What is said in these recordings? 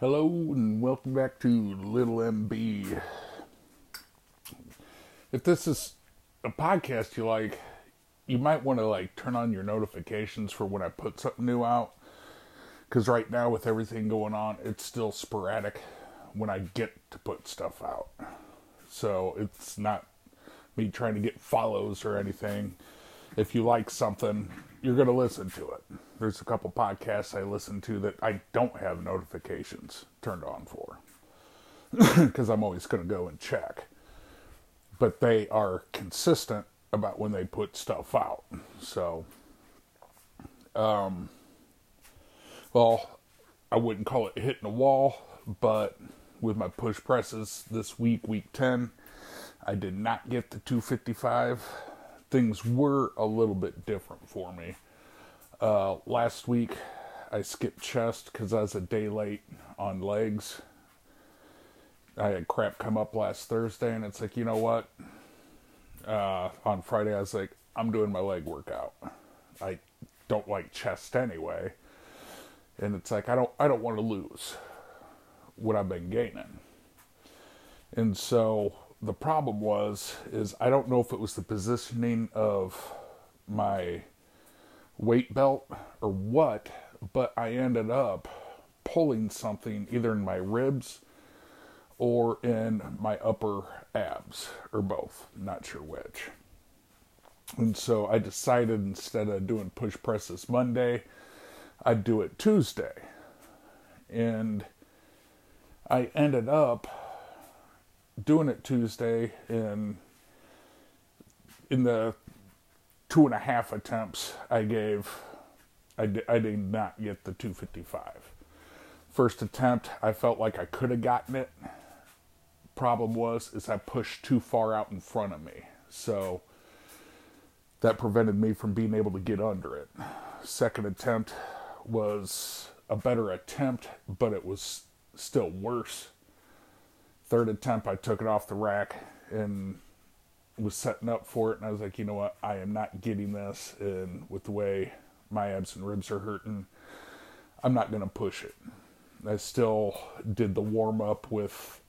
Hello and welcome back to Little MB. If this is a podcast you like, you might want to like turn on your notifications for when I put something new out. Because right now, with everything going on, it's still sporadic when I get to put stuff out. So it's not me trying to get follows or anything. If you like something, you're going to listen to it. There's a couple podcasts I listen to that I don't have notifications turned on for because I'm always going to go and check. But they are consistent about when they put stuff out. So, um, well, I wouldn't call it hitting a wall, but with my push presses this week, week 10, I did not get the 255. Things were a little bit different for me. Uh, last week, I skipped chest because I was a day late on legs. I had crap come up last Thursday, and it's like, you know what? Uh, on Friday, I was like, I'm doing my leg workout. I don't like chest anyway, and it's like I don't I don't want to lose what I've been gaining. And so the problem was is I don't know if it was the positioning of my weight belt or what, but I ended up pulling something either in my ribs or in my upper abs or both, not sure which. And so I decided instead of doing push presses Monday, I'd do it Tuesday. And I ended up doing it Tuesday in in the two and a half attempts I gave, I did, did not get the 255. First attempt, I felt like I could have gotten it. Problem was, is I pushed too far out in front of me, so that prevented me from being able to get under it. Second attempt was a better attempt, but it was still worse. Third attempt, I took it off the rack and was setting up for it, and I was like, you know what, I am not getting this, and with the way my abs and ribs are hurting, I'm not going to push it. I still did the warm up with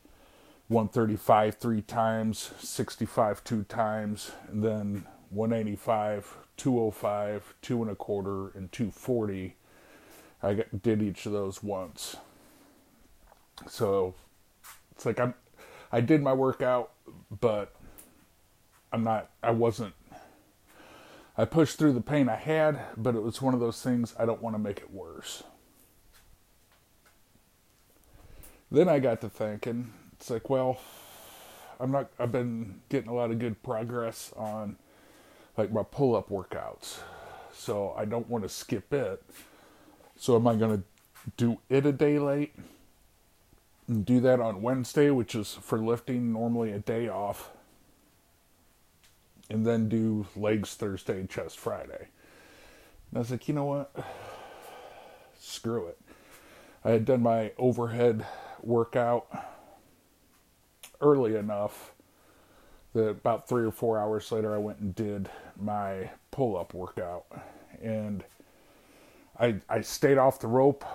135 three times, 65 two times, and then 185, 205, two and a quarter, and 240. I did each of those once. So it's like I'm, I did my workout, but I'm not, I wasn't, I pushed through the pain I had, but it was one of those things I don't want to make it worse. Then I got to thinking, it's like, well, I'm not, I've been getting a lot of good progress on like my pull up workouts. So I don't want to skip it. So am I going to do it a day late? And do that on Wednesday, which is for lifting normally a day off and then do legs Thursday, chest Friday. And I was like, you know what? Screw it. I had done my overhead workout early enough that about three or four hours later, I went and did my pull up workout. And I, I stayed off the rope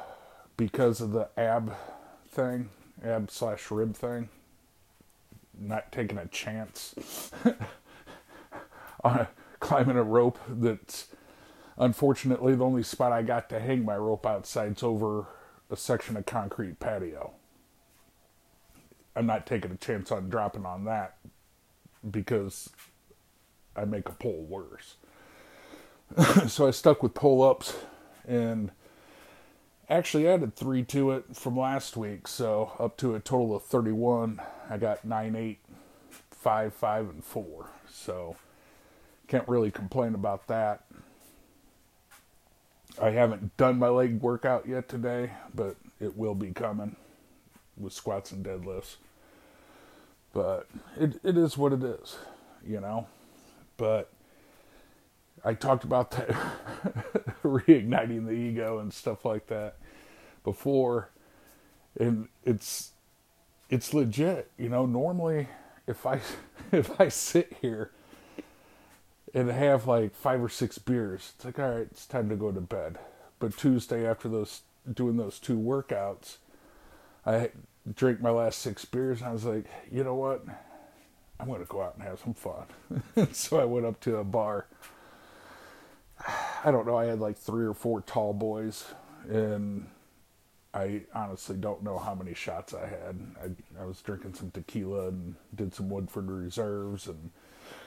because of the ab thing, ab slash rib thing. Not taking a chance on climbing a rope that's unfortunately the only spot I got to hang my rope outside is over a section of concrete patio. I'm not taking a chance on dropping on that because I make a pull worse. so I stuck with pull ups and actually added three to it from last week. So up to a total of 31. I got 9, 8, 5, 5, and 4. So can't really complain about that. I haven't done my leg workout yet today, but it will be coming with squats and deadlifts. But it it is what it is, you know. But I talked about that reigniting the ego and stuff like that before and it's it's legit, you know, normally if I if I sit here and have like five or six beers. It's like, all right, it's time to go to bed. But Tuesday after those doing those two workouts, I drank my last six beers and I was like, you know what? I'm going to go out and have some fun. so I went up to a bar. I don't know, I had like three or four tall boys, and I honestly don't know how many shots I had. I, I was drinking some tequila and did some Woodford Reserves, and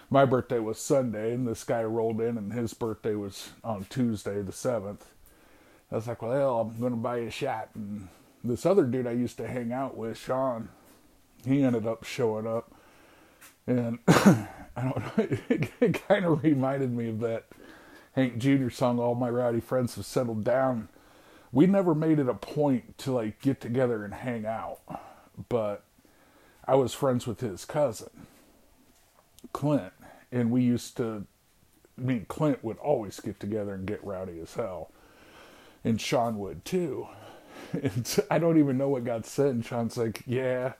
my birthday was Sunday, and this guy rolled in, and his birthday was on Tuesday, the 7th. I was like, well, I'm going to buy a shot. And this other dude I used to hang out with, Sean, he ended up showing up. And I don't know, it, it kind of reminded me of that Hank Jr. song, All My Rowdy Friends Have Settled Down. We never made it a point to like get together and hang out, but I was friends with his cousin, Clint, and we used to, I mean, Clint would always get together and get rowdy as hell, and Sean would too. And I don't even know what got said, and Sean's like, Yeah,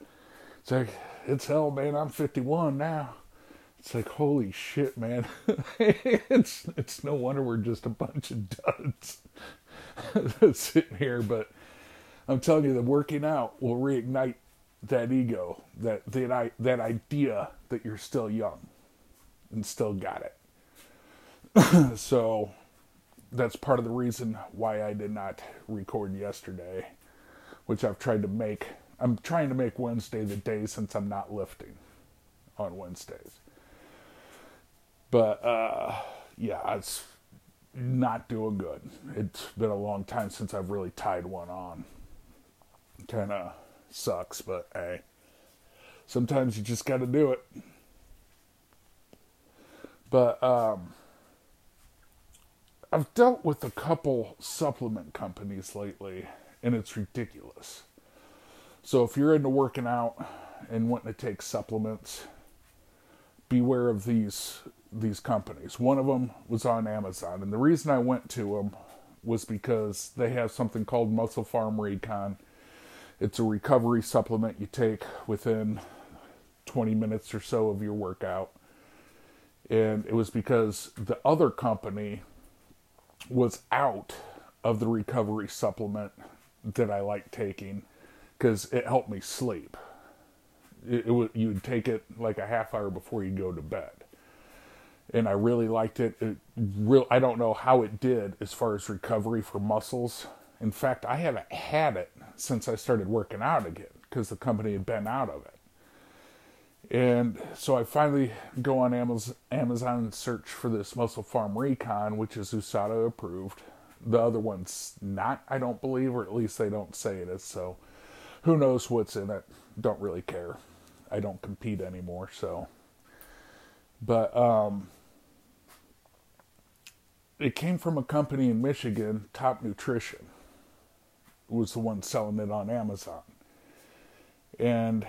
it's like, it's hell, man. I'm 51 now. It's like, holy shit, man. it's it's no wonder we're just a bunch of duds sitting here. But I'm telling you, that working out will reignite that ego, that that I that idea that you're still young and still got it. so that's part of the reason why I did not record yesterday, which I've tried to make. I'm trying to make Wednesday the day since I'm not lifting on Wednesdays. But uh, yeah, it's not doing good. It's been a long time since I've really tied one on. Kind of sucks, but hey, sometimes you just got to do it. But um, I've dealt with a couple supplement companies lately, and it's ridiculous. So if you're into working out and wanting to take supplements, beware of these these companies. One of them was on Amazon, and the reason I went to them was because they have something called MusclePharm Recon. It's a recovery supplement you take within 20 minutes or so of your workout. And it was because the other company was out of the recovery supplement that I like taking because it helped me sleep. It, it you'd take it like a half hour before you go to bed and I really liked it. It real I don't know how it did as far as recovery for muscles. In fact, I haven't had it since I started working out again because the company had been out of it. And so I finally go on Amazon, and search for this MusclePharm Recon, which is USADA approved. The other one's not, I don't believe, or at least they don't say it is. So who knows what's in it? Don't really care. I don't compete anymore, so. But um, it came from a company in Michigan, Top Nutrition, was the one selling it on Amazon. And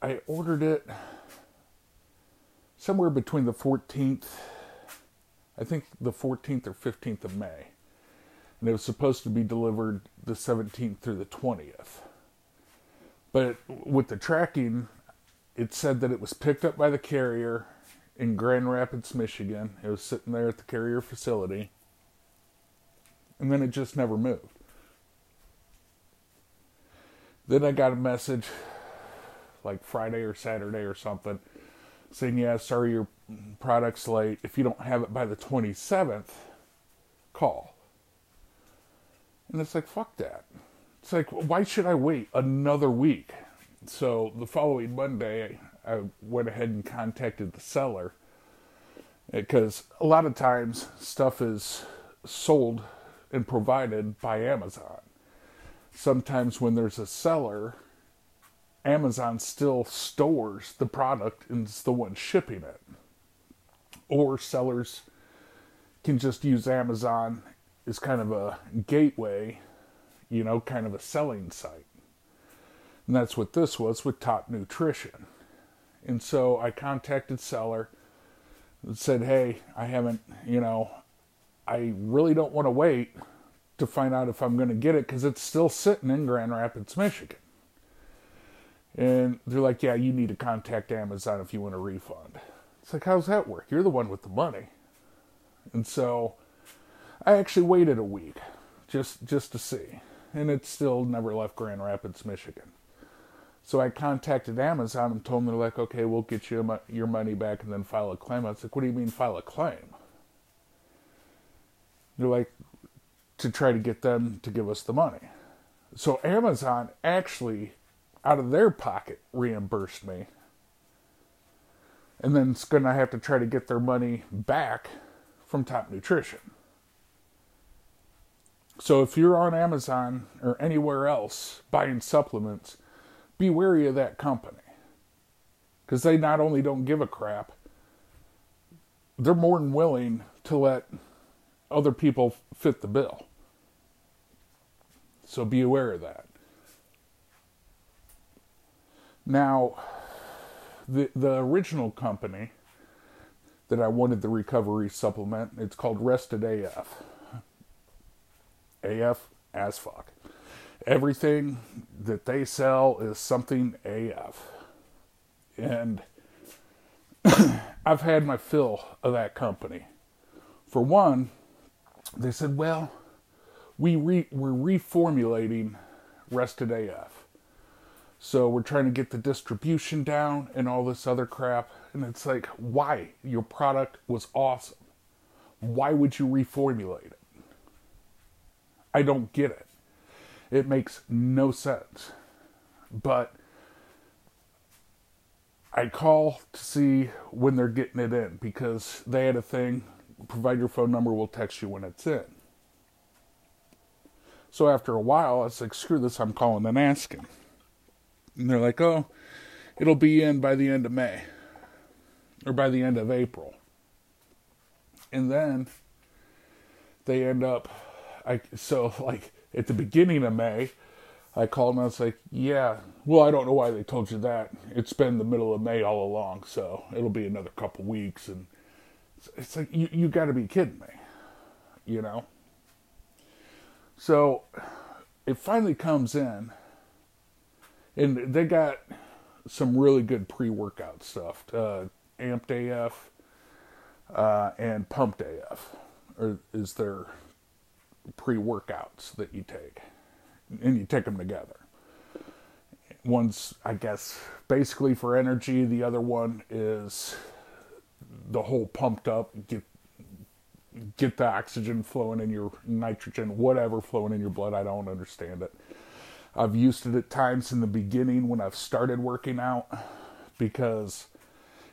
I ordered it somewhere between the 14th, I think the 14th or 15th of May. And it was supposed to be delivered the 17th through the 20th. But with the tracking, it said that it was picked up by the carrier in Grand Rapids, Michigan. It was sitting there at the carrier facility. And then it just never moved. Then I got a message like Friday or Saturday or something saying, Yeah, sorry, your product's late. If you don't have it by the 27th, call. And it's like, fuck that. It's like, why should I wait another week? So the following Monday, I went ahead and contacted the seller because a lot of times stuff is sold and provided by Amazon. Sometimes when there's a seller, Amazon still stores the product and is the one shipping it. Or sellers can just use Amazon as kind of a gateway, you know, kind of a selling site. And that's what this was with Top Nutrition. And so I contacted seller and said, "Hey, I haven't, you know, I really don't want to wait to find out if I'm going to get it because it's still sitting in Grand Rapids, Michigan." And they're like, "Yeah, you need to contact Amazon if you want a refund." It's like, "How's that work? You're the one with the money." And so I actually waited a week just just to see. and it still never left Grand Rapids, Michigan. So I contacted Amazon and told them they're like, okay, we'll get you your money back and then file a claim. I was like, what do you mean file a claim? They're like, to try to get them to give us the money. So Amazon actually, out of their pocket, reimbursed me. And then it's going to have to try to get their money back from Top Nutrition. So if you're on Amazon or anywhere else buying supplements, be wary of that company. Because they not only don't give a crap, they're more than willing to let other people fit the bill. So be aware of that. Now, the the original company that I wanted the recovery supplement, it's called Rested AF. AF as fuck. Everything that they sell is something AF. And I've had my fill of that company. For one, they said, well, we re- we're reformulating Rested AF. So we're trying to get the distribution down and all this other crap. And it's like, why? Your product was awesome. Why would you reformulate it? I don't get it. It makes no sense. But I call to see when they're getting it in because they had a thing provide your phone number, we'll text you when it's in. So after a while, I was like, screw this, I'm calling and asking. And they're like, oh, it'll be in by the end of May or by the end of April. And then they end up, I so like at the beginning of May, I called and I was like, yeah, well, I don't know why they told you that. It's been the middle of May all along, so it'll be another couple weeks. And it's like, you, you got to be kidding me, you know? So it finally comes in, and they got some really good pre workout stuff uh, Amped AF uh, and Pumped AF or is their pre workouts that you take, and you take them together. One's, I guess, basically for energy, the other one is the whole pumped up, get get the oxygen flowing in your nitrogen, whatever flowing in your blood. I don't understand it. I've used it at times in the beginning when I've started working out because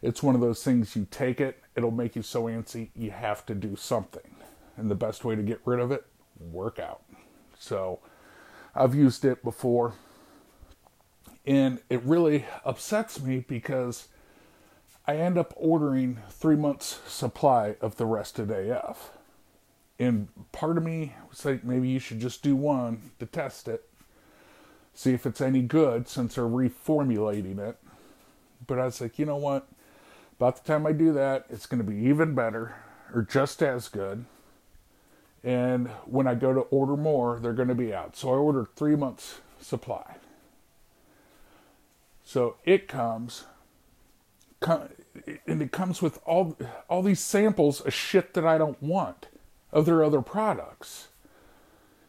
it's one of those things you take it, it'll make you so antsy, you have to do something. And the best way to get rid of it, work out. So I've used it before. And it really upsets me because I end up ordering three months' supply of the Rested AF. And part of me was like, maybe you should just do one to test it, see if it's any good since they're reformulating it. But I was like, you know what? About the time I do that, it's going to be even better or just as good. And when I go to order more, they're going to be out. So I ordered three months' supply. So it comes and it comes with all all these samples of shit that I don't want of their other products.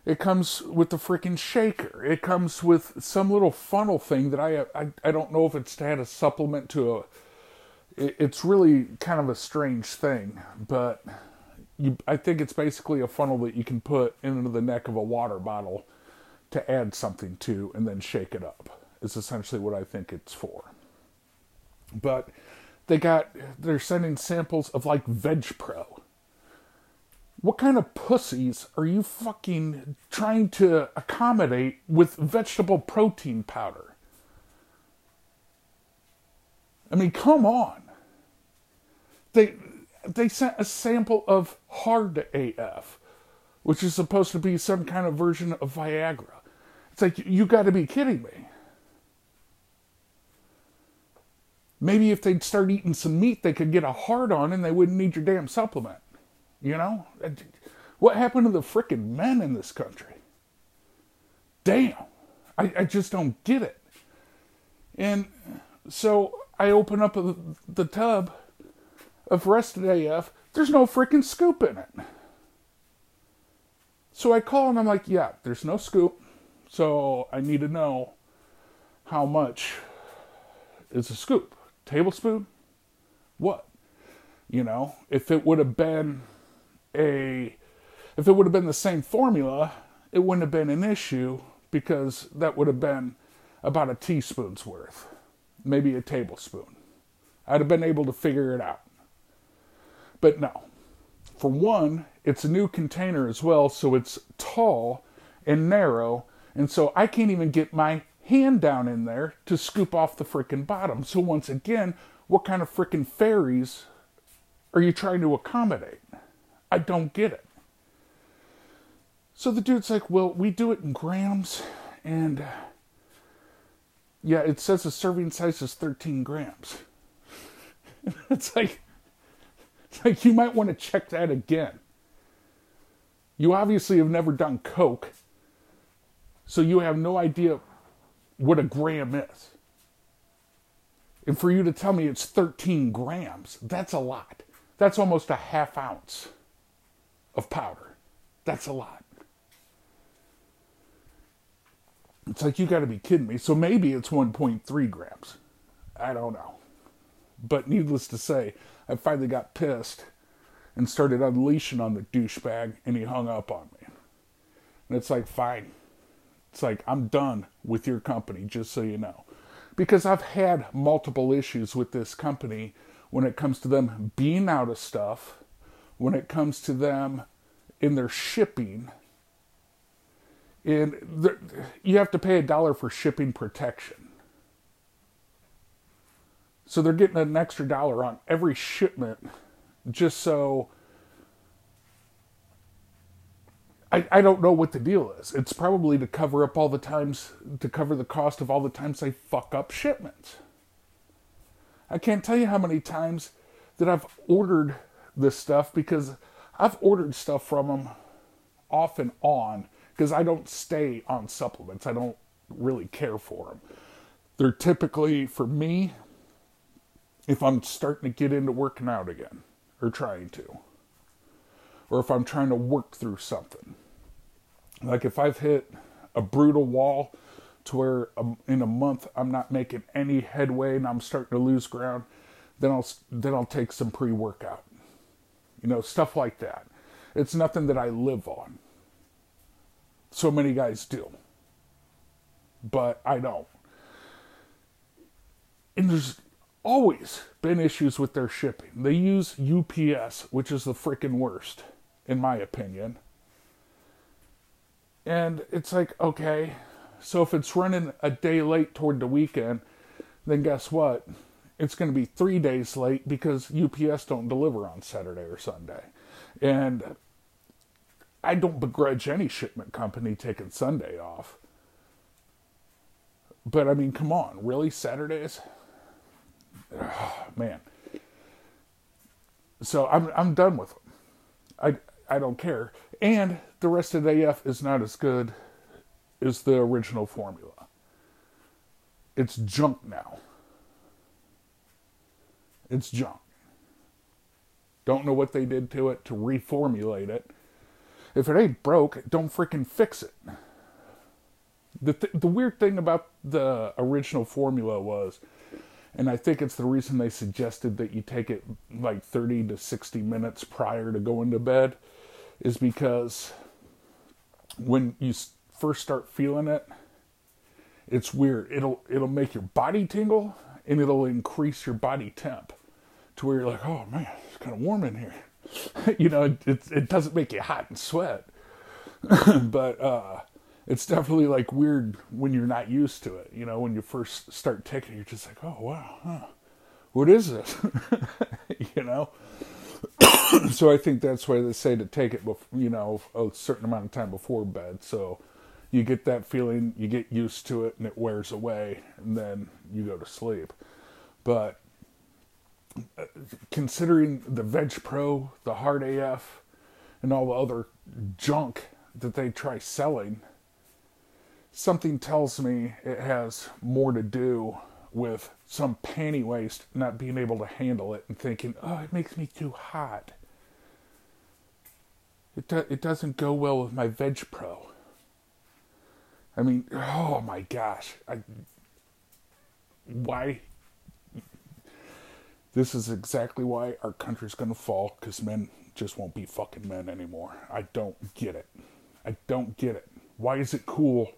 It comes with the freaking shaker. It comes with some little funnel thing that I, I I don't know if it's to add a supplement to a. It's really kind of a strange thing, but you, I think it's basically a funnel that you can put into the neck of a water bottle to add something to and then shake it up. Is essentially what I think it's for. But they got they're sending samples of like Veg Pro. What kind of pussies are you fucking trying to accommodate with vegetable protein powder? I mean, come on. They they sent a sample of hard AF, which is supposed to be some kind of version of Viagra. It's like you got to be kidding me. Maybe if they'd start eating some meat, they could get a hard on and they wouldn't need your damn supplement. You know? What happened to the frickin' men in this country? Damn. I, I just don't get it. And so I open up the tub of Rested AF. There's no freaking scoop in it. So I call and I'm like, yeah, there's no scoop. So I need to know how much is a scoop? Tablespoon? What? You know, if it would have been a if it would have been the same formula, it wouldn't have been an issue because that would have been about a teaspoon's worth, maybe a tablespoon. I'd have been able to figure it out. But no. For one, it's a new container as well, so it's tall and narrow, and so I can't even get my hand down in there to scoop off the freaking bottom. So once again, what kind of freaking fairies are you trying to accommodate? I don't get it. So the dude's like, well, we do it in grams, and yeah, it says the serving size is 13 grams. it's like, like you might want to check that again. You obviously have never done Coke, so you have no idea what a gram is. And for you to tell me it's 13 grams, that's a lot. That's almost a half ounce of powder. That's a lot. It's like, you got to be kidding me. So maybe it's 1.3 grams. I don't know. But needless to say, I finally got pissed and started unleashing on the douchebag, and he hung up on me. And it's like, fine. It's like, I'm done with your company, just so you know. Because I've had multiple issues with this company when it comes to them being out of stuff, when it comes to them in their shipping. And you have to pay a dollar for shipping protection. So they're getting an extra dollar on every shipment just so I, I don't know what the deal is. It's probably to cover up all the times to cover the cost of all the times they fuck up shipments. I can't tell you how many times that I've ordered this stuff because I've ordered stuff from them off and on because I don't stay on supplements. I don't really care for them. They're typically for me if I'm starting to get into working out again or trying to, or if I'm trying to work through something. Like if I've hit a brutal wall to where um, in a month I'm not making any headway and I'm starting to lose ground, then I'll then I'll take some pre-workout. You know, stuff like that. It's nothing that I live on. So many guys do. But I don't. And there's always been issues with their shipping. They use UPS, which is the freaking worst, in my opinion. And it's like, okay, so if it's running a day late toward the weekend, then guess what? It's going to be three days late because UPS don't deliver on Saturday or Sunday. And I don't begrudge any shipment company taking Sunday off. But I mean, come on, really? Saturdays? Oh, man. So I'm I'm done with them. I I don't care. And the rest of the AF is not as good as the original formula. It's junk now. It's junk. Don't know what they did to it to reformulate it. If it ain't broke, don't freaking fix it. The th- the weird thing about the original formula was and I think it's the reason they suggested that you take it like 30 to 60 minutes prior to going to bed is because when you first start feeling it it's weird. It'll it'll make your body tingle and it'll increase your body temp to where you're like oh man it's kind of warm in here. You know it, it, it doesn't make you hot and sweat. But uh it's definitely like weird when you're not used to it. You know, when you first start taking, it, you're just like, oh wow, huh. what is this? you know. so I think that's why they say to take it, before, you know, a certain amount of time before bed. So you get that feeling, you get used to it, and it wears away, and then you go to sleep. But uh, considering the Veg Pro, the Hard AF, and all the other junk that they try selling something tells me it has more to do with some panty waist not being able to handle it and thinking, oh, it makes me too hot. It, do- it doesn't go well with my Veg Pro. I mean, oh my gosh. I, why? This is exactly why our country's going to fall because men just won't be fucking men anymore. I don't get it. I don't get it. Why is it cool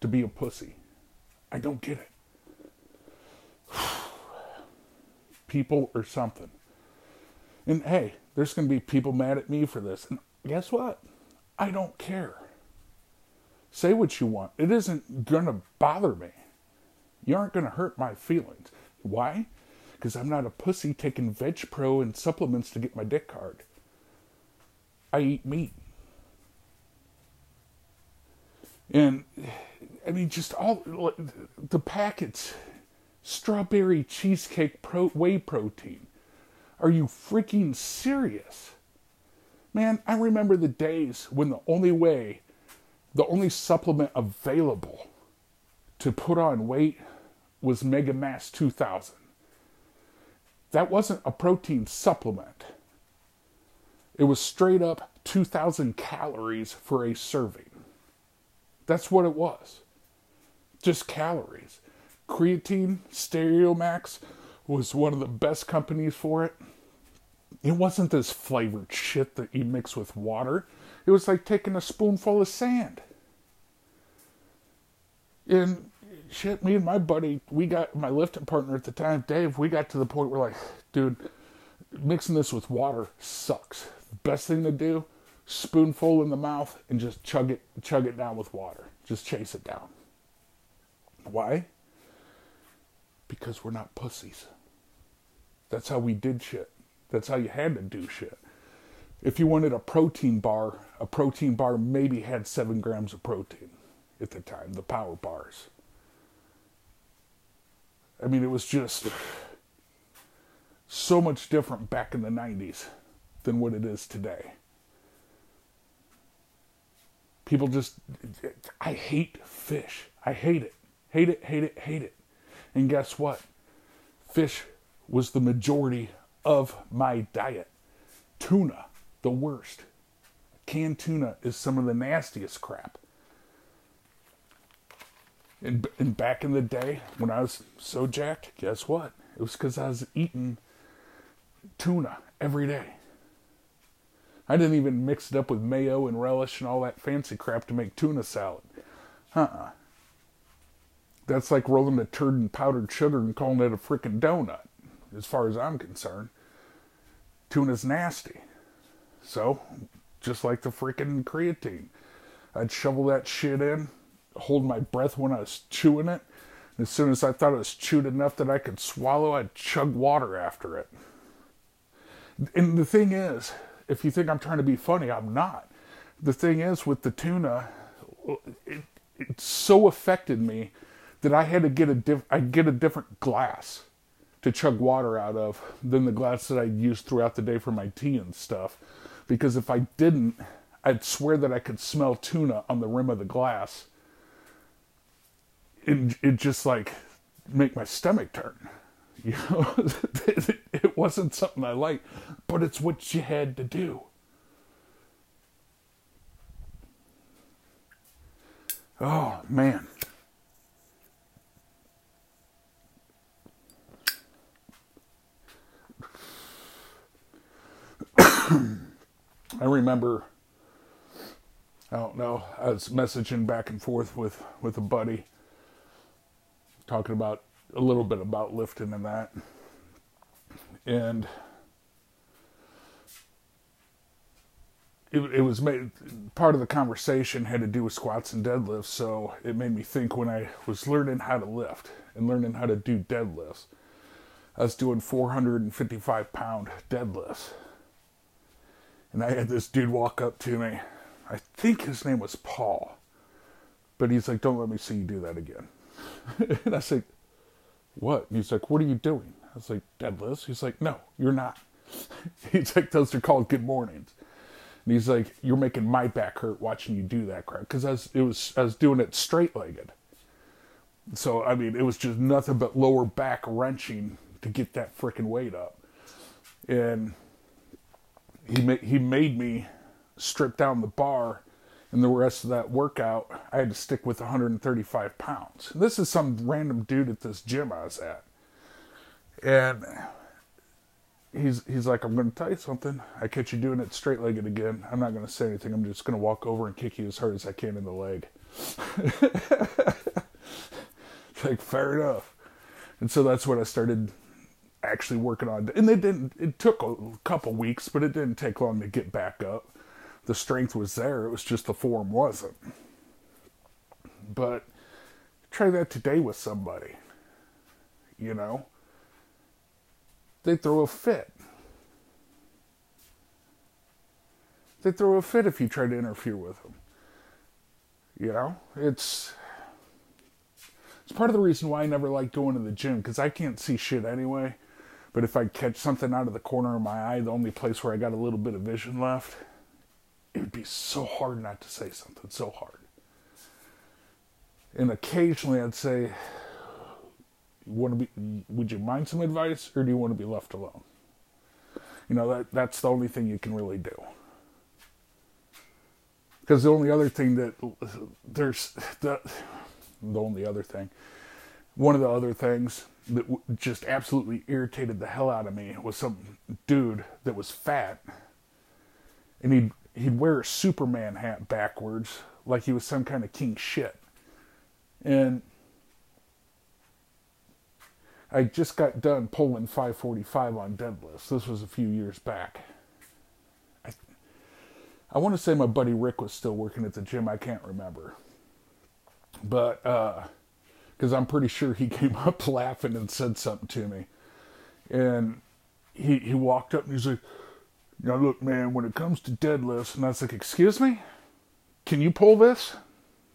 to be a pussy? I don't get it. People or something. And hey, there's going to be people mad at me for this. And guess what? I don't care. Say what you want. It isn't going to bother me. You aren't going to hurt my feelings. Why? Because I'm not a pussy taking Veg Pro and supplements to get my dick hard. I eat meat. And I mean, just all the packets strawberry cheesecake pro, whey protein. Are you freaking serious? Man, I remember the days when the only way, the only supplement available to put on weight was Mega Mass 2000. That wasn't a protein supplement. It was straight up 2,000 calories for a serving. That's what it was. Just calories. Creatine, Stereomax was one of the best companies for it. It wasn't this flavored shit that you mix with water. It was like taking a spoonful of sand. And shit, me and my buddy, we got my lifting partner at the time, Dave, we got to the point where like, dude, mixing this with water sucks. Best thing to do, spoonful in the mouth and just chug it chug it down with water. Just chase it down. Why? Because we're not pussies. That's how we did shit. That's how you had to do shit. If you wanted a protein bar, a protein bar maybe had seven grams of protein at the time, the power bars. I mean, it was just so much different back in the 90s than what it is today. People just, I hate fish. I hate it. Hate it, hate it, hate it. And guess what? Fish was the majority of my diet. Tuna, the worst. Canned tuna is some of the nastiest crap. And, and back in the day, when I was so jacked, guess what? It was because I was eating tuna every day. I didn't even mix it up with mayo and relish and all that fancy crap to make tuna salad. Uh uh That's like rolling a turd in powdered sugar and calling it a freaking donut, as far as I'm concerned. Tuna's nasty. So, just like the freaking creatine, I'd shovel that shit in, hold my breath when I was chewing it. And as soon as I thought it was chewed enough that I could swallow, I'd chug water after it. And the thing is, if you think I'm trying to be funny, I'm not. The thing is, with the tuna, it, it so affected me that I had to get a diff- I get a different glass to chug water out of than the glass that I used throughout the day for my tea and stuff. Because if I didn't, I'd swear that I could smell tuna on the rim of the glass it, it just like make my stomach turn. You know, it, wasn't something I liked, but it's what you had to do. Oh man. I remember I don't know, I was messaging back and forth with, with a buddy talking about a little bit about lifting and that. And it, it was made part of the conversation had to do with squats and deadlifts, so it made me think when I was learning how to lift and learning how to do deadlifts. I was doing 455 pound deadlifts. And I had this dude walk up to me. I think his name was Paul. But he's like, Don't let me see you do that again. and I said, What? He's like, What are you doing? I was like, Deadlifts. He's like, No, you're not. he's like, Those are called good mornings. And he's like, You're making my back hurt watching you do that crap. Because I it was, I was doing it straight legged. So, I mean, it was just nothing but lower back wrenching to get that freaking weight up. And he, ma- he made me strip down the bar And the rest of that workout, I had to stick with 135 pounds. This is some random dude at this gym I was at. And he's he's like, I'm going to tell you something. I catch you doing it straight legged again. I'm not going to say anything. I'm just going to walk over and kick you as hard as I can in the leg. like, fair enough. And so that's what I started actually working on. And it didn't, it took a couple weeks, but it didn't take long to get back up. The strength was there, it was just the form wasn't. But try that today with somebody, you know? They throw a fit. They throw a fit if you try to interfere with them. You know, it's it's part of the reason why I never like going to the gym because I can't see shit anyway. But if I catch something out of the corner of my eye, the only place where I got a little bit of vision left, it would be so hard not to say something. So hard. And occasionally I'd say, want to be would you mind some advice or do you want to be left alone you know that that's the only thing you can really do because the only other thing that there's the the only other thing one of the other things that just absolutely irritated the hell out of me was some dude that was fat and he'd he'd wear a superman hat backwards like he was some kind of king shit and I just got done pulling 545 on deadlifts. This was a few years back. I, I want to say my buddy Rick was still working at the gym. I can't remember. But, uh, because I'm pretty sure he came up laughing and said something to me. And he, he walked up and he's like, now look, man, when it comes to deadlifts, and I was like, excuse me? Can you pull this?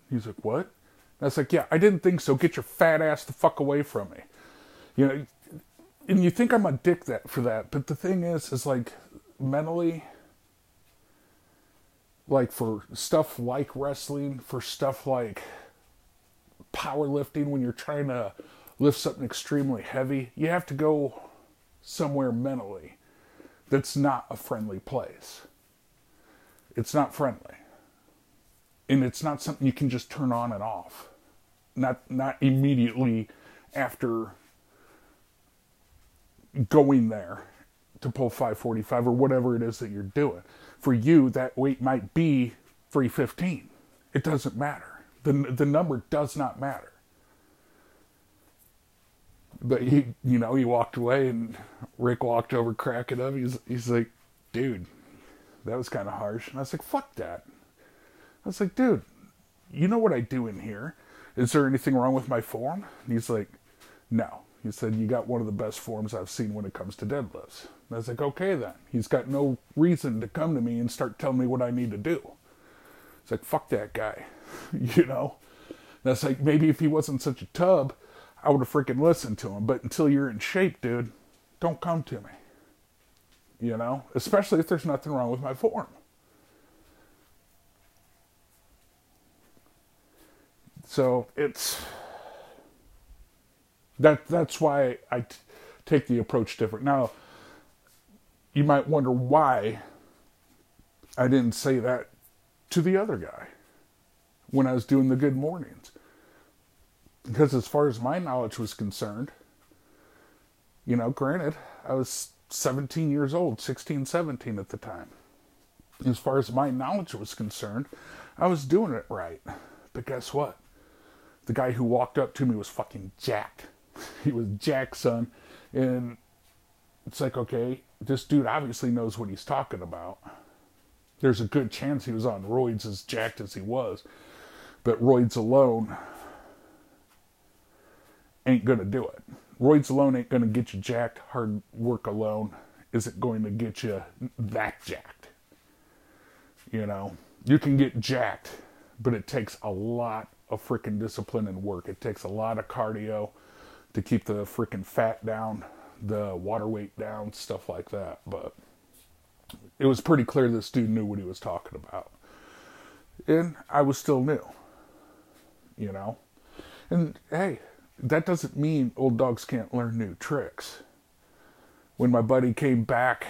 He's like, what? And I was like, yeah, I didn't think so. Get your fat ass the fuck away from me. You know, and you think I'm a dick that for that, but the thing is, is like mentally, like for stuff like wrestling, for stuff like powerlifting, when you're trying to lift something extremely heavy, you have to go somewhere mentally that's not a friendly place. It's not friendly. And it's not something you can just turn on and off. Not not immediately after going there to pull 545 or whatever it is that you're doing. For you, that weight might be 315. It doesn't matter. The, the number does not matter. But he, you know, he walked away and Rick walked over cracking up. He's, he's like, dude, that was kind of harsh. And I was like, fuck that. I was like, dude, you know what I do in here. Is there anything wrong with my form? And he's like, no. He said, You got one of the best forms I've seen when it comes to deadlifts. And I was like, Okay, then. He's got no reason to come to me and start telling me what I need to do. It's like, Fuck that guy. you know? That's like, maybe if he wasn't such a tub, I would have freaking listened to him. But until you're in shape, dude, don't come to me. You know? Especially if there's nothing wrong with my form. So it's that that's why I t- take the approach different. Now, you might wonder why I didn't say that to the other guy when I was doing the good mornings. Because as far as my knowledge was concerned, you know, granted, I was 17 years old, 16, 17 at the time. As far as my knowledge was concerned, I was doing it right. But guess what? The guy who walked up to me was fucking jacked. he was Jack's son. And it's like, okay, this dude obviously knows what he's talking about. There's a good chance he was on roids as jacked as he was. But roids alone ain't going to do it. Roids alone ain't going to get you jacked. Hard work alone isn't going to get you that jacked. You know, you can get jacked, but it takes a lot of freaking discipline and work. It takes a lot of cardio to keep the freaking fat down, the water weight down, stuff like that. But it was pretty clear this dude knew what he was talking about. And I was still new, you know? And hey, that doesn't mean old dogs can't learn new tricks. When my buddy came back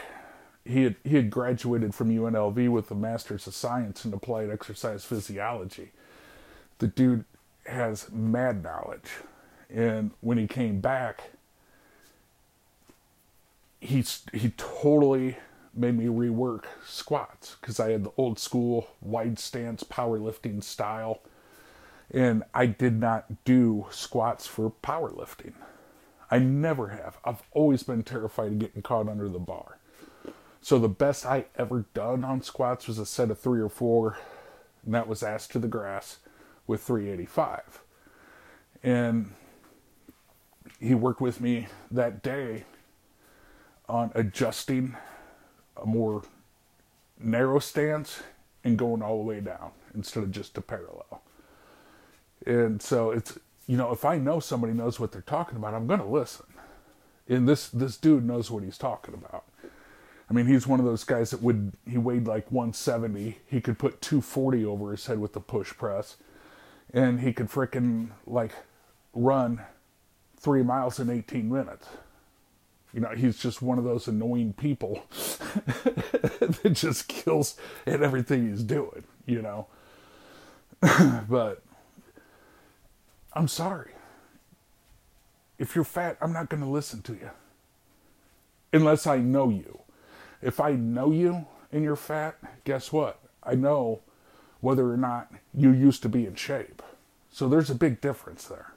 he had he had graduated from UNLV with a master's of science in applied exercise physiology. The dude has mad knowledge, and when he came back, he he totally made me rework squats because I had the old school wide stance powerlifting style, and I did not do squats for powerlifting. I never have. I've always been terrified of getting caught under the bar. So the best I ever done on squats was a set of three or four, and that was ass to the grass with 385. And he worked with me that day on adjusting a more narrow stance and going all the way down instead of just a parallel. And so it's you know, if I know somebody knows what they're talking about, I'm going to listen. And this this dude knows what he's talking about. I mean, he's one of those guys that would he weighed like 170. He could put 240 over his head with the push press, and he could fricking like run three miles in 18 minutes. You know, he's just one of those annoying people that just kills at everything he's doing. You know, but I'm sorry. If you're fat, I'm not going to listen to you. Unless I know you. If I know you and you're fat, guess what? I know whether or not you used to be in shape. So there's a big difference there.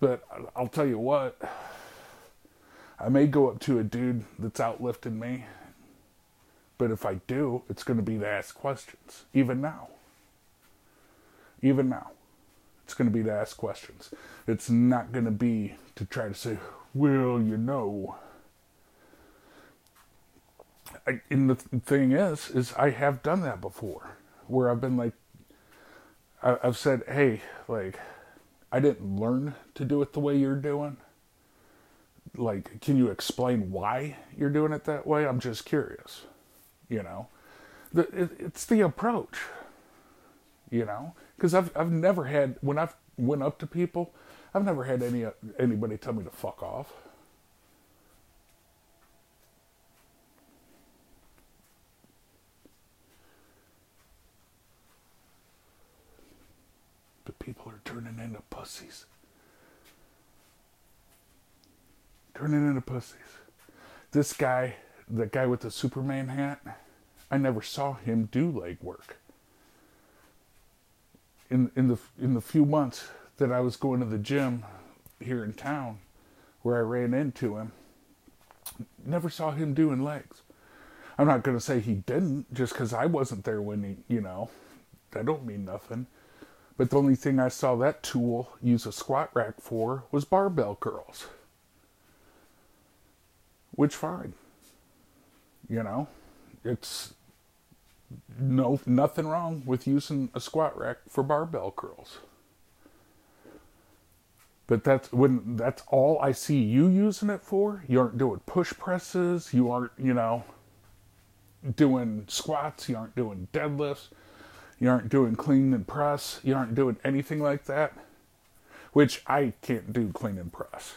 But I'll tell you what, I may go up to a dude that's outlifting me but if I do, it's going to be to ask questions, even now. Even now. It's going to be to ask questions. It's not going to be to try to say, well, you know. I, and the thing is, is I have done that before, where I've been like, I, I've said, hey, like, I didn't learn to do it the way you're doing. Like, can you explain why you're doing it that way? I'm just curious you know? The, it, it's the approach you know? Because I've, I've never had when i've went up to people i've never had any uh, anybody tell me to fuck off. But people are turning into pussies. Turning into pussies. This guy the guy with the Superman hat, I never saw him do leg work. In in the in the few months that I was going to the gym here in town, where I ran into him, never saw him doing legs. I'm not going to say he didn't just because I wasn't there when he, you know, that don't mean nothing. But the only thing I saw that tool use a squat rack for was barbell curls. Which fine. You know, it's no nothing wrong with using a squat rack for barbell curls. But that's when that's all I see you using it for. You aren't doing push presses, you aren't, you know, doing squats, you aren't doing deadlifts, you aren't doing clean and press, you aren't doing anything like that. Which I can't do clean and press.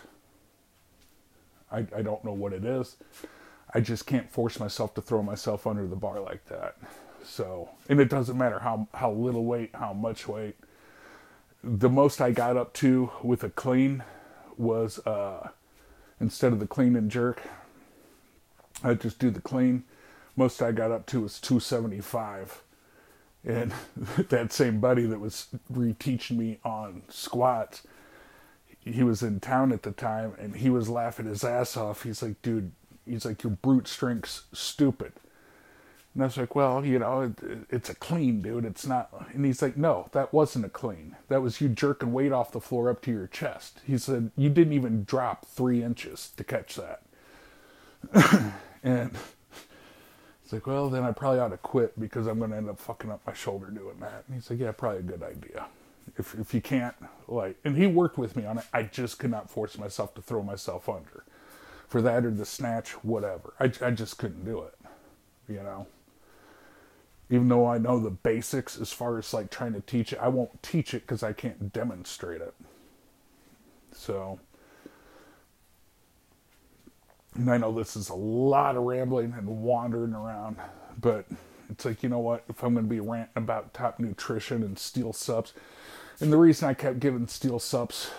I, I don't know what it is. I just can't force myself to throw myself under the bar like that. So, and it doesn't matter how how little weight, how much weight. The most I got up to with a clean was uh, instead of the clean and jerk, I just do the clean. Most I got up to was 275. And that same buddy that was reteaching me on squats, he was in town at the time and he was laughing his ass off. He's like, dude, he's like, your brute strength's stupid. And I was like, well, you know, it, it's a clean, dude. It's not. And he's like, no, that wasn't a clean. That was you jerking weight off the floor up to your chest. He said, you didn't even drop three inches to catch that. and it's like, well, then I probably ought to quit because I'm going to end up fucking up my shoulder doing that. And he's like, yeah, probably a good idea. If, if you can't, like, and he worked with me on it. I just could not force myself to throw myself under for that or the snatch, whatever. I, I just couldn't do it, you know. Even though I know the basics as far as like trying to teach it, I won't teach it because I can't demonstrate it. So, and I know this is a lot of rambling and wandering around, but it's like, you know what? If I'm going to be ranting about top nutrition and Steel Supps, and the reason I kept giving Steel Supps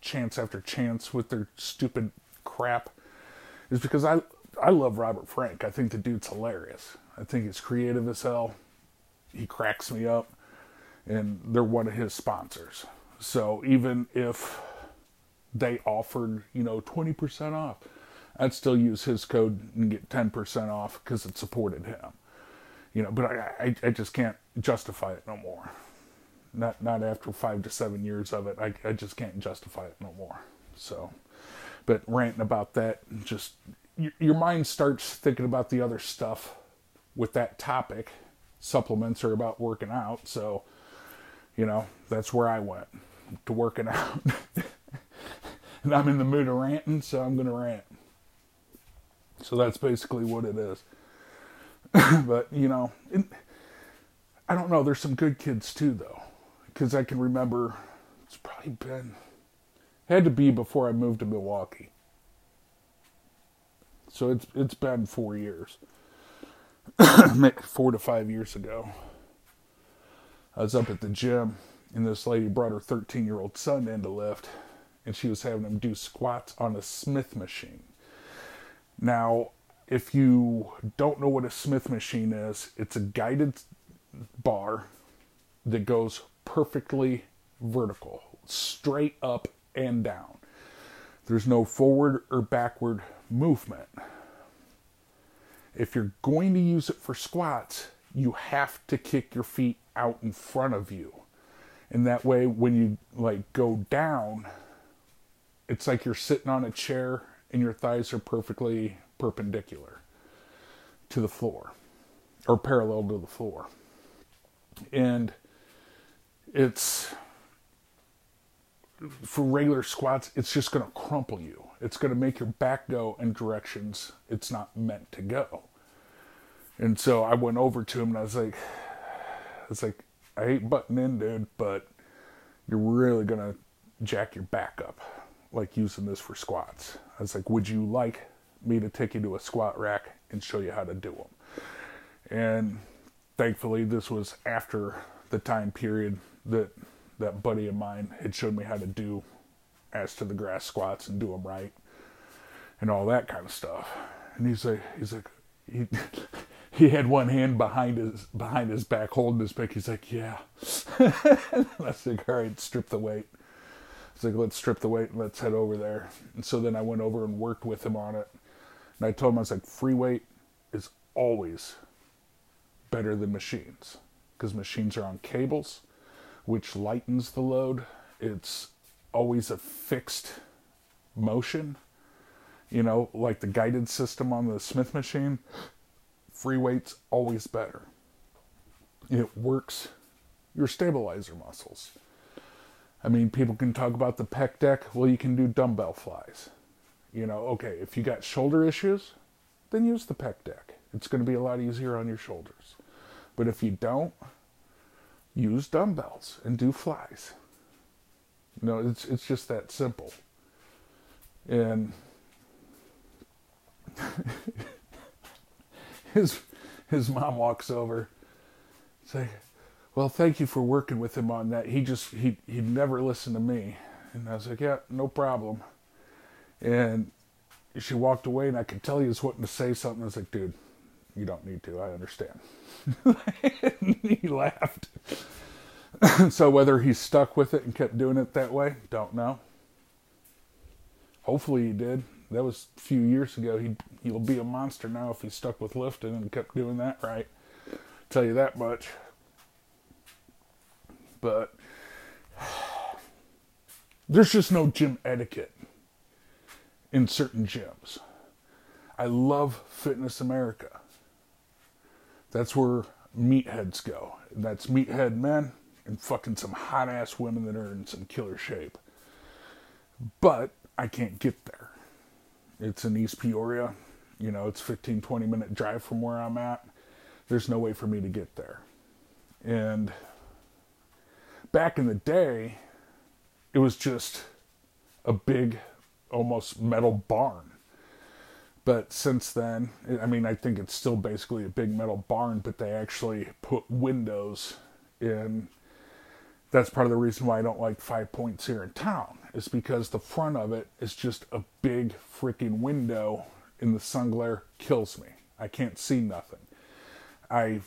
chance after chance with their stupid crap is because I I love Robert Frank. I think the dude's hilarious. I think it's creative as hell. He cracks me up, and they're one of his sponsors. So even if they offered, you know, 20% off, I'd still use his code and get 10% off because it supported him. You know, but I, I, I just can't justify it no more. Not not after five to seven years of it. I, I just can't justify it no more. So, but ranting about that, just your, your mind starts thinking about the other stuff with that topic. Supplements are about working out, so you know that's where I went to working out. and I'm in the mood of ranting, so I'm gonna rant. So that's basically what it is. but you know, it, I don't know. There's some good kids too, though, because I can remember it's probably been had to be before I moved to Milwaukee. So it's it's been four years, four to five years ago. I was up at the gym, and this lady brought her 13 year old son in to lift, and she was having him do squats on a Smith machine. Now, if you don't know what a Smith machine is, it's a guided bar that goes perfectly vertical, straight up and down. There's no forward or backward movement. If you're going to use it for squats, you have to kick your feet out in front of you. And that way when you like go down, it's like you're sitting on a chair and your thighs are perfectly perpendicular to the floor or parallel to the floor. And it's for regular squats, it's just going to crumple you. It's going to make your back go in directions it's not meant to go. And so I went over to him and I was like, I was like, I hate butting in, dude, but you're really going to jack your back up, like using this for squats. I was like, would you like me to take you to a squat rack and show you how to do them? And thankfully, this was after the time period that that buddy of mine had showed me how to do as to the grass squats and do them right and all that kind of stuff. And he's like, he's like, he, he had one hand behind his behind his back holding his pick. He's like, yeah. I like, all right, strip the weight. Was like, let's strip the weight and let's head over there. And so then I went over and worked with him on it. And I told him, I was like, free weight is always better than machines because machines are on cables, which lightens the load. It's always a fixed motion, you know, like the guided system on the Smith machine. Free weight's always better. It works your stabilizer muscles. I mean, people can talk about the pec deck. Well, you can do dumbbell flies. You know, okay, if you got shoulder issues, then use the pec deck. It's going to be a lot easier on your shoulders. But if you don't, use dumbbells and do flies. You know, it's it's just that simple. And his his mom walks over, say, "Well, thank you for working with him on that. He just he he never listened to me." And I was like, "Yeah, no problem." And she walked away, and I could tell he was wanting to say something. I was like, "Dude, you don't need to. I understand." he laughed. so whether he stuck with it and kept doing it that way, don't know. Hopefully he did. That was a few years ago. He he'll be a monster now if he stuck with lifting and kept doing that right. Tell you that much. But there's just no gym etiquette in certain gyms. I love Fitness America. That's where meatheads go. That's meathead men and fucking some hot ass women that are in some killer shape. But I can't get there. It's in East Peoria. You know, it's 15, 20 minute drive from where I'm at. There's no way for me to get there. And back in the day, it was just a big, almost metal barn. But since then, I mean, I think it's still basically a big metal barn, but they actually put windows in. That's part of the reason why I don't like Five Points here in town, is because the front of it is just a big freaking window, and the sun glare kills me. I can't see nothing. I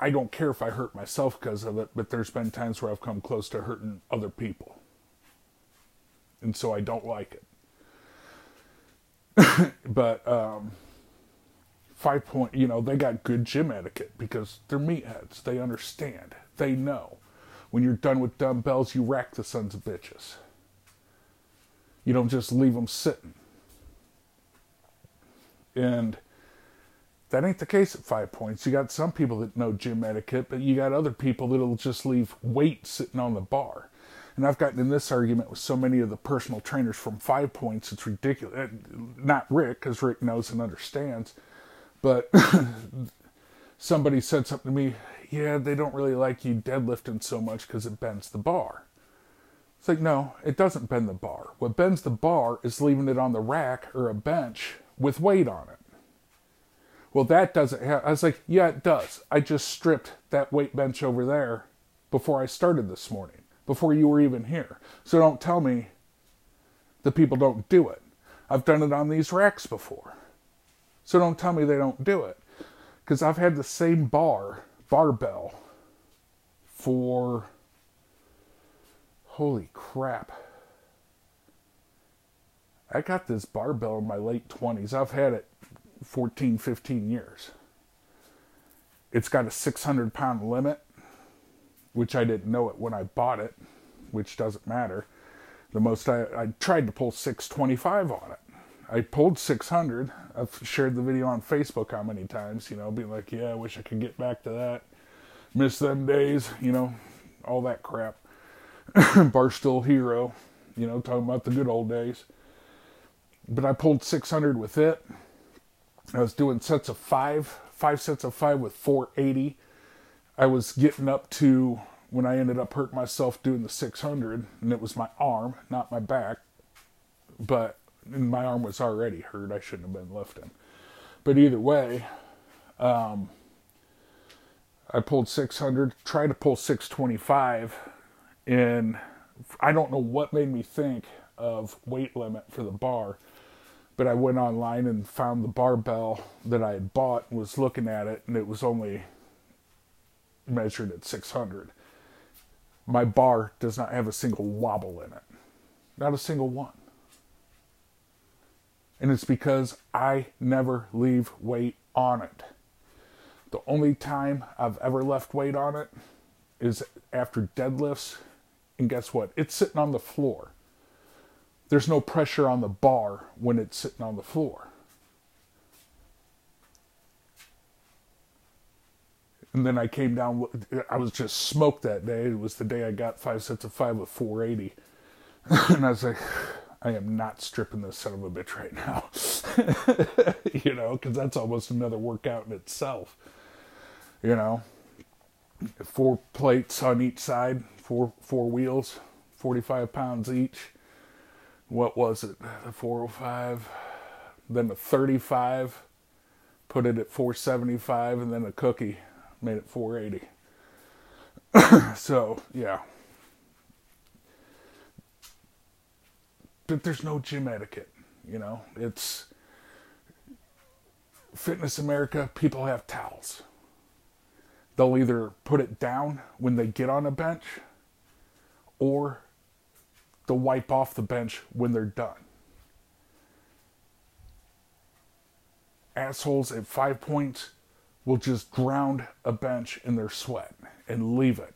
I don't care if I hurt myself because of it, but there's been times where I've come close to hurting other people. And so I don't like it. but um, five point, you know, they got good gym etiquette because they're meatheads. They understand. They know. When you're done with dumbbells, you rack the sons of bitches. You don't just leave them sitting. And that ain't the case at five points. You got some people that know gym etiquette, but you got other people that'll just leave weight sitting on the bar. And I've gotten in this argument with so many of the personal trainers from five points, it's ridiculous. Not Rick, because Rick knows and understands, but somebody said something to me, yeah, they don't really like you deadlifting so much because it bends the bar. It's like, no, it doesn't bend the bar. What bends the bar is leaving it on the rack or a bench with weight on it. Well, that doesn't have. I was like, yeah, it does. I just stripped that weight bench over there before I started this morning, before you were even here. So don't tell me the people don't do it. I've done it on these racks before. So don't tell me they don't do it. Because I've had the same bar, barbell, for. Holy crap. I got this barbell in my late 20s. I've had it 14, 15 years. It's got a 600 pound limit, which I didn't know it when I bought it, which doesn't matter. The most I, I tried to pull 625 on it. I pulled 600. I've shared the video on Facebook how many times, you know, being like, yeah, I wish I could get back to that. Miss them days, you know, all that crap. Barstool hero, you know, talking about the good old days. But I pulled 600 with it. I was doing sets of five, five sets of five with 480. I was getting up to when I ended up hurting myself doing the 600, and it was my arm, not my back. But my arm was already hurt. I shouldn't have been lifting. But either way, um, I pulled 600, tried to pull 625, and I don't know what made me think of weight limit for the bar but I went online and found the barbell that I had bought and was looking at it, and it was only measured at 600. My bar does not have a single wobble in it, not a single one. And it's because I never leave weight on it. The only time I've ever left weight on it is after deadlifts. And guess what? It's sitting on the floor there's no pressure on the bar when it's sitting on the floor. And then I came down, I was just smoked that day. It was the day I got five sets of five with 480. and I was like, I am not stripping this son of a bitch right now. you know, because that's almost another workout in itself. You know, four plates on each side, four four wheels, 45 pounds each what was it? The 405, then the 35, put it at 475, and then a cookie made it 480. so, yeah. But there's no gym etiquette, you know? It's Fitness America, people have towels. They'll either put it down when they get on a bench or they'll wipe off the bench when they're done. Assholes at five points will just ground a bench in their sweat and leave it.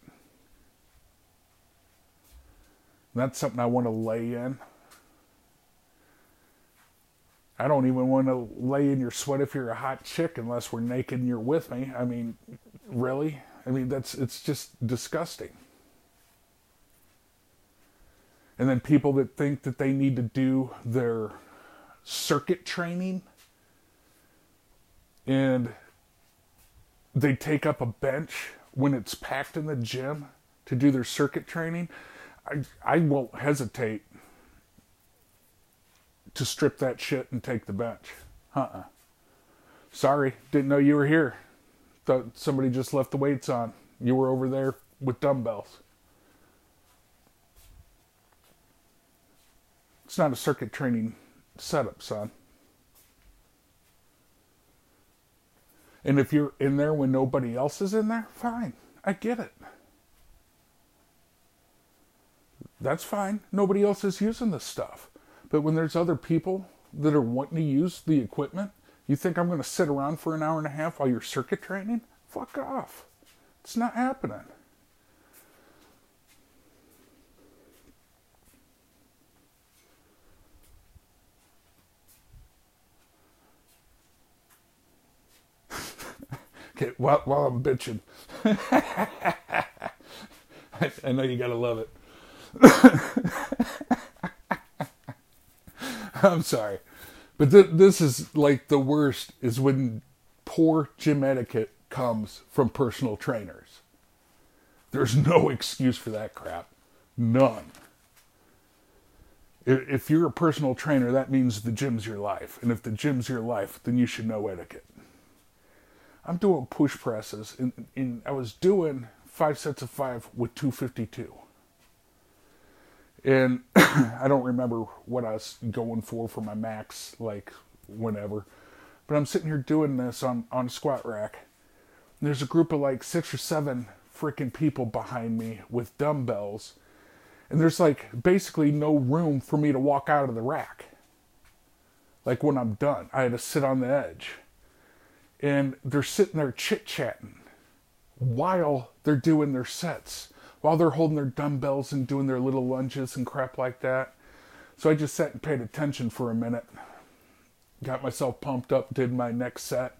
That's something I want to lay in. I don't even want to lay in your sweat if you're a hot chick unless we're naked and you're with me. I mean, really? I mean, that's it's just disgusting and then people that think that they need to do their circuit training and they take up a bench when it's packed in the gym to do their circuit training. I, I won't hesitate to strip that shit and take the bench. Uh-uh. Sorry, didn't know you were here. Thought somebody just left the weights on. You were over there with dumbbells. It's not a circuit training setup, son. And if you're in there when nobody else is in there, fine. I get it. That's fine. Nobody else is using this stuff. But when there's other people that are wanting to use the equipment, you think I'm going to sit around for an hour and a half while you're circuit training? Fuck off. It's not happening. Okay, while, while I'm bitching, I, I know you gotta love it. I'm sorry, but th- this is like the worst. Is when poor gym etiquette comes from personal trainers. There's no excuse for that crap. None. If you're a personal trainer, that means the gym's your life. And if the gym's your life, then you should know etiquette. I'm doing push presses, and, and I was doing five sets of five with 252. And I don't remember what I was going for for my max, like whenever. But I'm sitting here doing this on, on squat rack. There's a group of like six or seven freaking people behind me with dumbbells. And there's like basically no room for me to walk out of the rack. Like when I'm done, I had to sit on the edge and they're sitting there chit chatting while they're doing their sets, while they're holding their dumbbells and doing their little lunges and crap like that. So I just sat and paid attention for a minute, got myself pumped up, did my next set,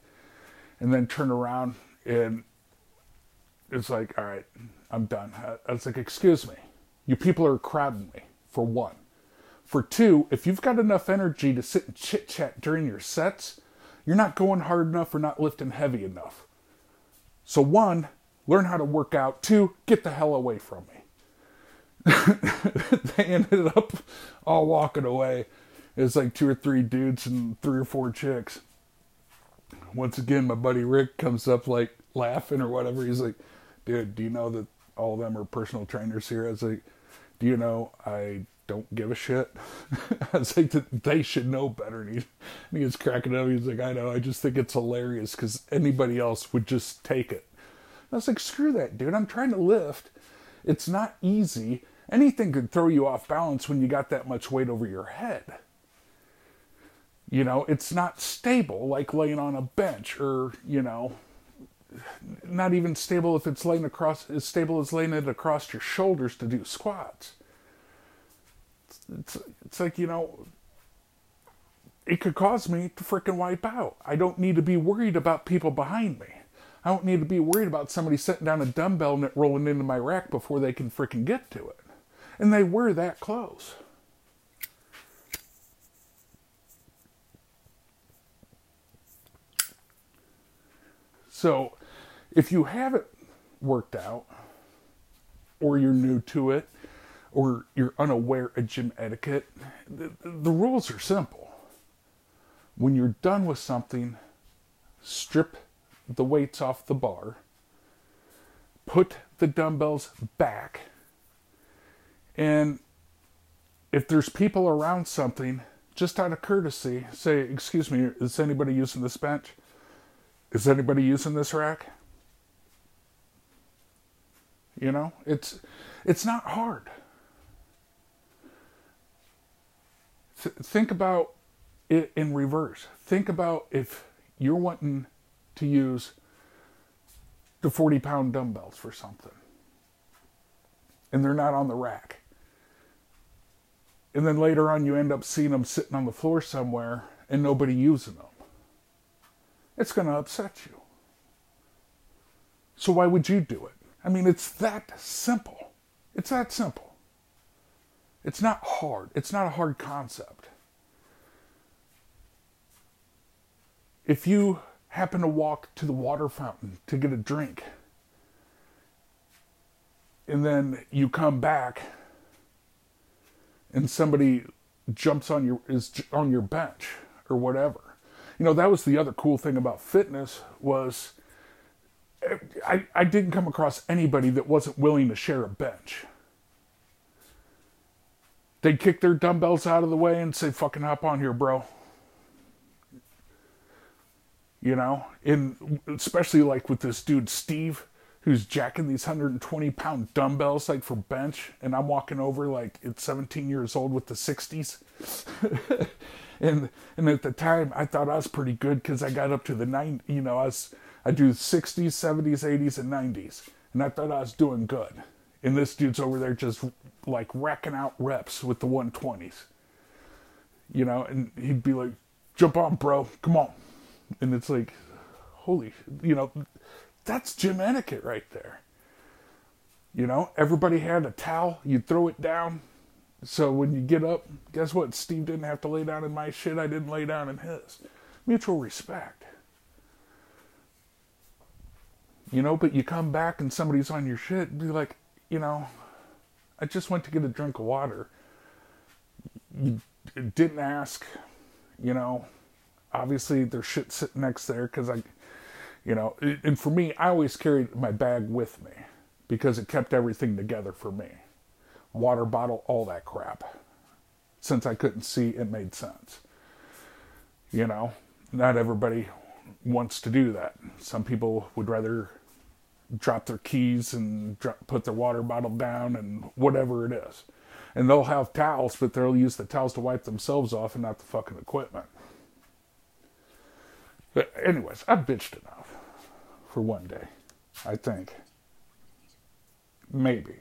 and then turned around and it's like, all right, I'm done. I was like, excuse me, you people are crowding me, for one. For two, if you've got enough energy to sit and chit chat during your sets, you're not going hard enough or not lifting heavy enough. So, one, learn how to work out. Two, get the hell away from me. they ended up all walking away. It's like two or three dudes and three or four chicks. Once again, my buddy Rick comes up like laughing or whatever. He's like, dude, do you know that all of them are personal trainers here? I was like, do you know I don't give a shit. I was like, they should know better. And he, and he was cracking up. He was like, I know. I just think it's hilarious because anybody else would just take it. I was like, screw that, dude. I'm trying to lift. It's not easy. Anything could throw you off balance when you got that much weight over your head. You know, it's not stable like laying on a bench or, you know, not even stable if it's laying across, as stable as laying it across your shoulders to do squats it's, it's like, you know, it could cause me to freaking wipe out. I don't need to be worried about people behind me. I don't need to be worried about somebody setting down a dumbbell and it rolling into my rack before they can freaking get to it. And they were that close. So, if you haven't worked out, or you're new to it, or you're unaware of gym etiquette, the, the rules are simple. When you're done with something, strip the weights off the bar, put the dumbbells back, and if there's people around something, just out of courtesy, say, Excuse me, is anybody using this bench? Is anybody using this rack? You know, it's it's not hard. th- think about it in reverse. Think about if you're wanting to use the 40 pound dumbbells for something and they're not on the rack. And then later on, you end up seeing them sitting on the floor somewhere and nobody using them. It's going to upset you. So, why would you do it? I mean, it's that simple. It's that simple. It's not hard. It's not a hard concept. If you happen to walk to the water fountain to get a drink, and then you come back and somebody jumps on your is on your bench or whatever. You know, that was the other cool thing about fitness was I, I didn't come across anybody that wasn't willing to share a bench. They'd kick their dumbbells out of the way and say, fucking hop on here, bro. You know, in especially like with this dude Steve, who's jacking these 120 pound dumbbells like for bench, and I'm walking over like it's 17 years old with the 60s. and and at the time I thought I was pretty good because I got up to the nine. You know, I was I do 60s, 70s, 80s, and 90s, and I thought I was doing good. And this dude's over there just like racking out reps with the 120s. You know, and he'd be like, "Jump on, bro, come on," and it's like, holy, you know, that's gym etiquette right there. You know, everybody had a towel. You'd throw it down. So when you get up, guess what? Steve didn't have to lay down in my shit. I didn't lay down in his. Mutual respect. You know, but you come back and somebody's on your shit be like, you know, I just went to get a drink of water. You didn't ask, you know. Obviously, there's shit sitting next there because I, you know, and for me, I always carried my bag with me because it kept everything together for me. Water bottle, all that crap. Since I couldn't see, it made sense. You know, not everybody wants to do that. Some people would rather drop their keys and drop, put their water bottle down and whatever it is. And they'll have towels, but they'll use the towels to wipe themselves off and not the fucking equipment. But anyways, I've bitched enough for one day, I think. Maybe.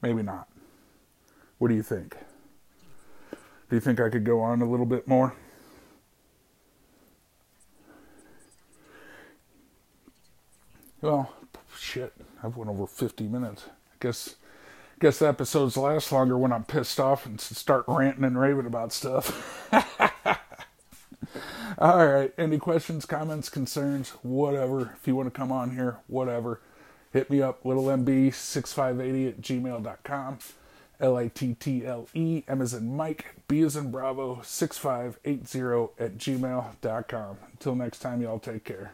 Maybe not. What do you think? Do you think I could go on a little bit more? Well, shit, I've went over 50 minutes. I guess guess the episodes last longer when I'm pissed off and start ranting and raving about stuff. All right. Any questions, comments, concerns, whatever. If you want to come on here, whatever. Hit me up, littlemb6580 at gmail.com. L I T T L E, M as in Mike, B as in Bravo, 6580 at gmail.com. Until next time, y'all take care.